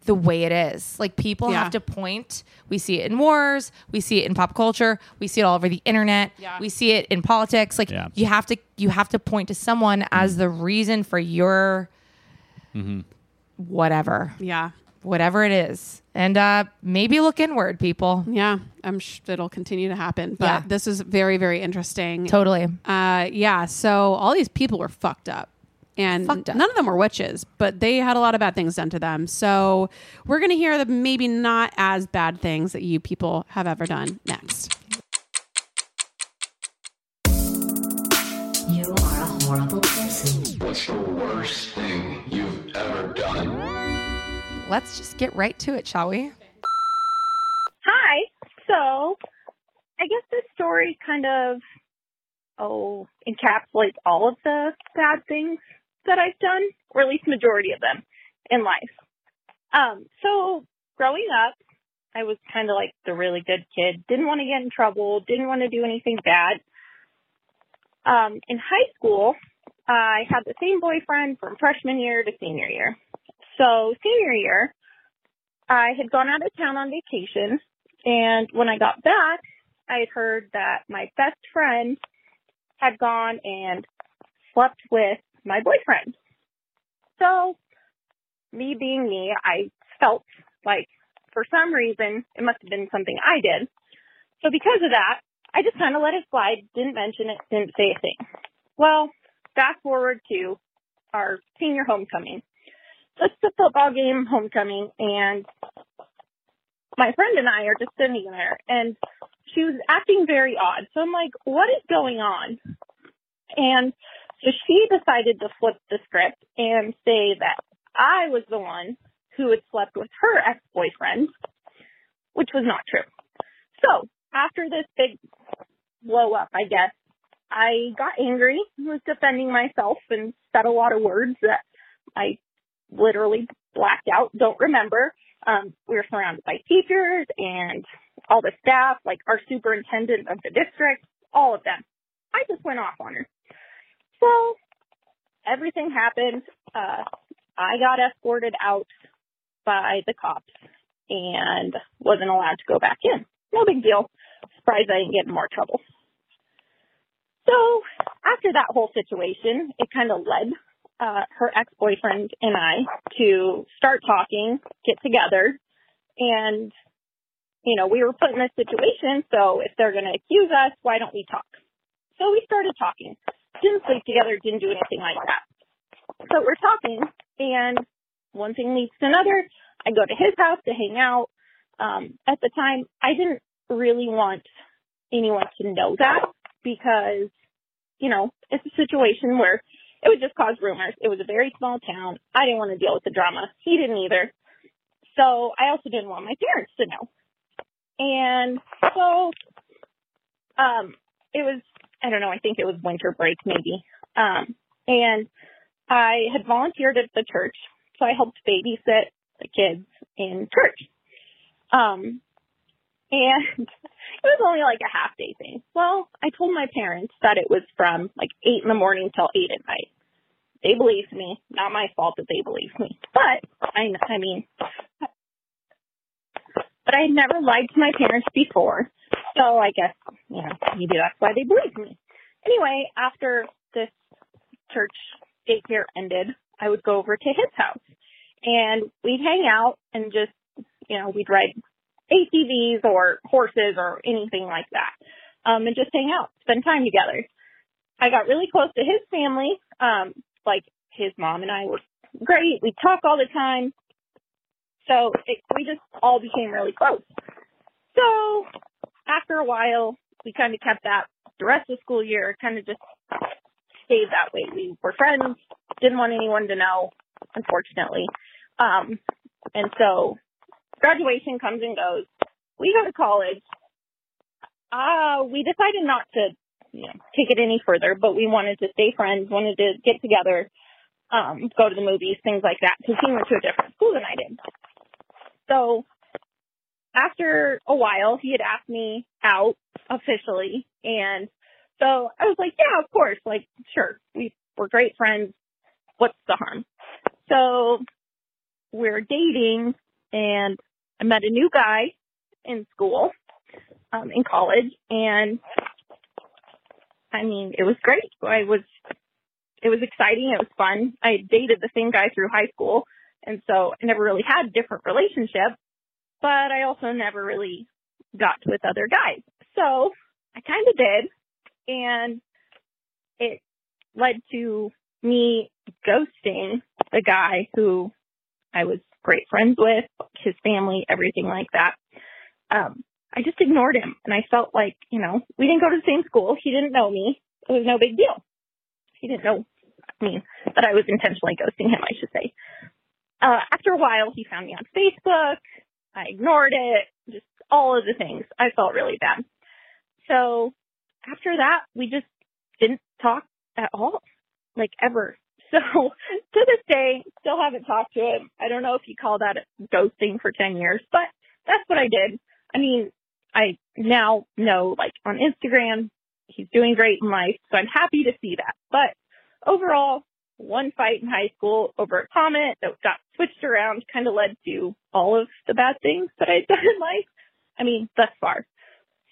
the way it is. Like people Yeah. have to point. We see it in wars. We see it in pop culture. We see it all over the internet. Yeah. We see it in politics. Like Yeah. you have to you have to point to someone mm-hmm. as the reason for your mm-hmm. whatever, yeah. whatever it is, and uh, maybe look inward, people. Yeah, I'm sure it'll continue to happen. But Yeah. this is very, very interesting. Totally. Uh, yeah. So all these people were fucked up. And Fucked up. none of them were witches, but they had a lot of bad things done to them. So we're going to hear the maybe not as bad things that you people have ever done next. You are a horrible person. What's the worst thing you've ever done? Let's just get right to it, shall we? Hi. So, I guess this story kind of, oh, encapsulates all of the bad things that I've done, or at least majority of them in life. Um, so growing up, I was kind of like the really good kid. Didn't want to get in trouble. Didn't want to do anything bad. Um, in high school, I had the same boyfriend from freshman year to senior year. So senior year, I had gone out of town on vacation, and when I got back, I had heard that my best friend had gone and slept with my boyfriend. So, me being me, I felt like for some reason it must have been something I did. So because of that, I just kind of let it slide, didn't mention it, didn't say a thing. Well, fast forward to our senior homecoming. It's the football game homecoming and my friend and I are just sitting there and she was acting very odd. So I'm like, what is going on? And so she decided to flip the script and say that I was the one who had slept with her ex-boyfriend, which was not true. So after this big blow up, I guess, I got angry, was defending myself and said a lot of words that I literally blacked out, don't remember. Um, we were surrounded by teachers and all the staff, like our superintendent of the district, all of them. I just went off on her. So everything happened. Uh, I got escorted out by the cops and wasn't allowed to go back in. No big deal. Surprised I didn't get in more trouble. So after that whole situation, it kind of led uh, her ex-boyfriend and I to start talking, get together, and you know we were put in this situation. So if they're going to accuse us, why don't we talk? So we started talking. Didn't sleep together, didn't do anything like that. So we're talking, and one thing leads to another. I go to his house to hang out. Um, at the time, I didn't really want anyone to know that because, you know, it's a situation where it would just cause rumors. It was a very small town. I didn't want to deal with the drama. He didn't either. So I also didn't want my parents to know. And so, um, it was, I don't know, I think it was winter break maybe. Um, and I had volunteered at the church, so I helped babysit the kids in church. Um, And it was only like a half day thing. Well, I told my parents that it was from like eight in the morning till eight at night. They believed me. Not my fault that they believed me. But I, I mean, but I had never lied to my parents before. So I guess, you know, maybe that's why they believed me. Anyway, after this church daycare ended, I would go over to his house and we'd hang out and just, you know, we'd ride ATVs or horses or anything like that. Um, and just hang out, spend time together. I got really close to his family. Um, like his mom and I were great. We talk all the time. So it, we just all became really close. So after a while, we kind of kept that the rest of the school year, kind of just stayed that way. We were friends, didn't want anyone to know, unfortunately. Um, and so graduation comes and goes. We go to college. Uh, we decided not to, you know, take it any further, but we wanted to stay friends, wanted to get together, um, go to the movies, things like that, because he went to a different school than I did. So after a while, he had asked me out officially, and so I was like, yeah, of course, like, sure, we, we're great friends. What's the harm? So we're dating, and I met a new guy in school, um, in college, and I mean, it was great. I was, it was exciting. It was fun. I dated the same guy through high school, and so I never really had a different relationship, but I also never really got with other guys. So I kind of did, and it led to me ghosting the guy who I was great friends with, his family, everything like that. Um, I just ignored him and I felt like, you know, we didn't go to the same school. He didn't know me. It was no big deal. He didn't know me, that I was intentionally ghosting him, I should say. Uh, after a while, he found me on Facebook. I ignored it, just all of the things. I felt really bad. So after that, we just didn't talk at all, like ever. So to this day, still haven't talked to him. I don't know if you call that ghosting for 10 years, but that's what I did. I mean, I now know like on Instagram, he's doing great in life. So I'm happy to see that. But overall, one fight in high school over a comment that got switched around kind of led to all of the bad things that I've done in life. I mean, thus far.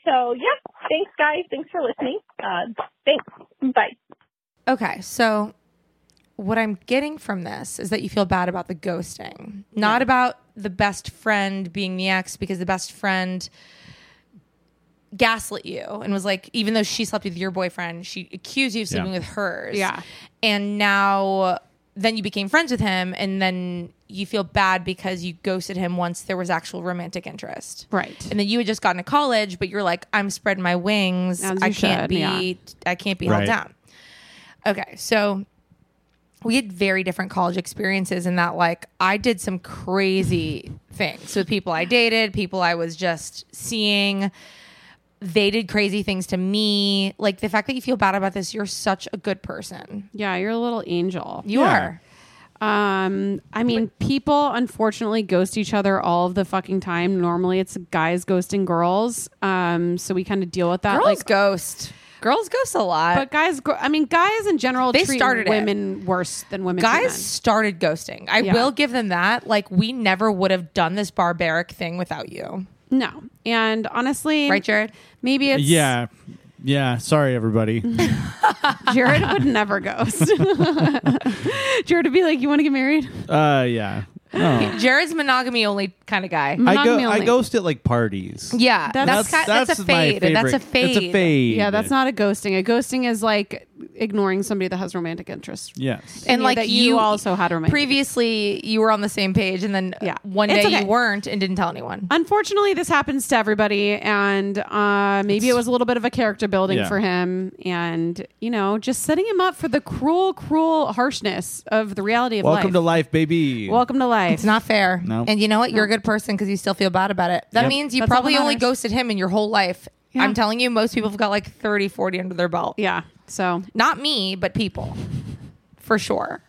So yeah, thanks guys. Thanks for listening. Uh, thanks. Bye. Okay, so what I'm getting from this is that you feel bad about the ghosting, not about the best friend being the ex, because the best friend gaslit you and was like, even though she slept with your boyfriend, she accused you of sleeping Yeah. with hers. Yeah. And now then you became friends with him and then you feel bad because you ghosted him once there was actual romantic interest. Right. And then you had just gotten to college, but you're like, I'm spreading my wings. I can't should, be yeah. I can't be held down. Okay, so we had very different college experiences in that like I did some crazy things with people I dated, people I was just seeing. They did crazy things to me. Like the fact that you feel bad about this, you're such a good person. Yeah, you're a little angel. You are. Um, I mean, people unfortunately ghost each other all of the fucking time. Normally, it's guys ghosting girls. Um, so we kind of deal with that. Girls like ghost. Girls ghost a lot. But guys, I mean, guys in general They treat started it. women worse than women. treat Guys men. started ghosting. I Yeah. will give them that. Like we never would have done this barbaric thing without you. No, and honestly, Right, Jared? Maybe it's yeah. Yeah. Sorry, everybody. Jared would never ghost. Jared would be like, "You want to get married?" uh, yeah. No. Jared's monogamy only kind of guy. I go. Monogamy I only. ghost at like parties. Yeah, That's- that's that's, that's, that's a my fade. That's a favorite- fade. that's a fade. Yeah, that's not a ghosting. A ghosting is like ignoring somebody that has romantic interest. Yes. And you- like that you, you also had romantic previously, you were on the same page, and then Yeah. one day okay. you weren't and didn't tell anyone. Unfortunately, this happens to everybody, and uh, maybe it was a little bit of a character building Yeah. for him, and you know, just setting him up for the cruel, cruel harshness of the reality of Welcome life. Welcome to life, baby. Welcome to life. It's not fair. No. And you know what? You're a good person because you still feel bad about it. That Yep. means you That's probably only ghosted him in your whole life. Yeah. I'm telling you, most people have got like 30, 40 under their belt. Yeah. So Not me, but people. For sure.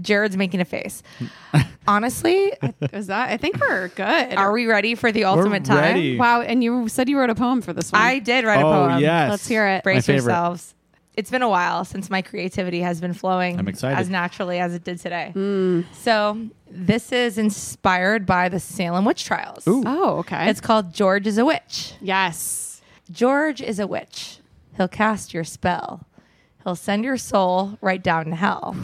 Jared's making a face. Honestly, Is that? I think we're good. are we ready for the ultimate time? ready. Wow, and you said you wrote a poem for this one. I did write a Oh, poem. yes. Let's hear it. Brace favorite. yourselves. It's been a while since my creativity has been flowing I'm excited. as naturally as it did today. Mm. So, this is inspired by the Salem witch trials. Oh, okay. It's called George is a Witch. yes. George is a witch. He'll cast your spell. He'll send your soul right down to hell.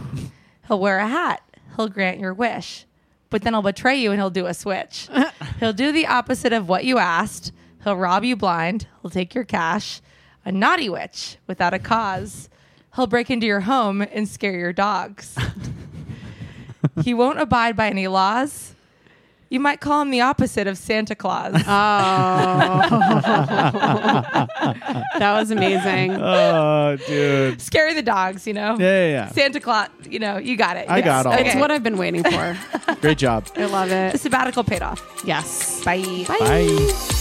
He'll wear a hat. He'll grant your wish. But then he'll betray you and he'll do a switch. he'll do the opposite of what you asked. He'll rob you blind. He'll take your cash. A naughty witch without a cause. He'll break into your home and scare your dogs. he won't abide by any laws. You might call him the opposite of Santa Claus. Oh. that was amazing. Oh, dude. Scary the dogs, you know? Yeah, yeah, yeah. Santa Claus, you know, you got it. I got all okay. It's what I've been waiting for. Great job. I love it. The sabbatical paid off. Yes. Bye. Bye.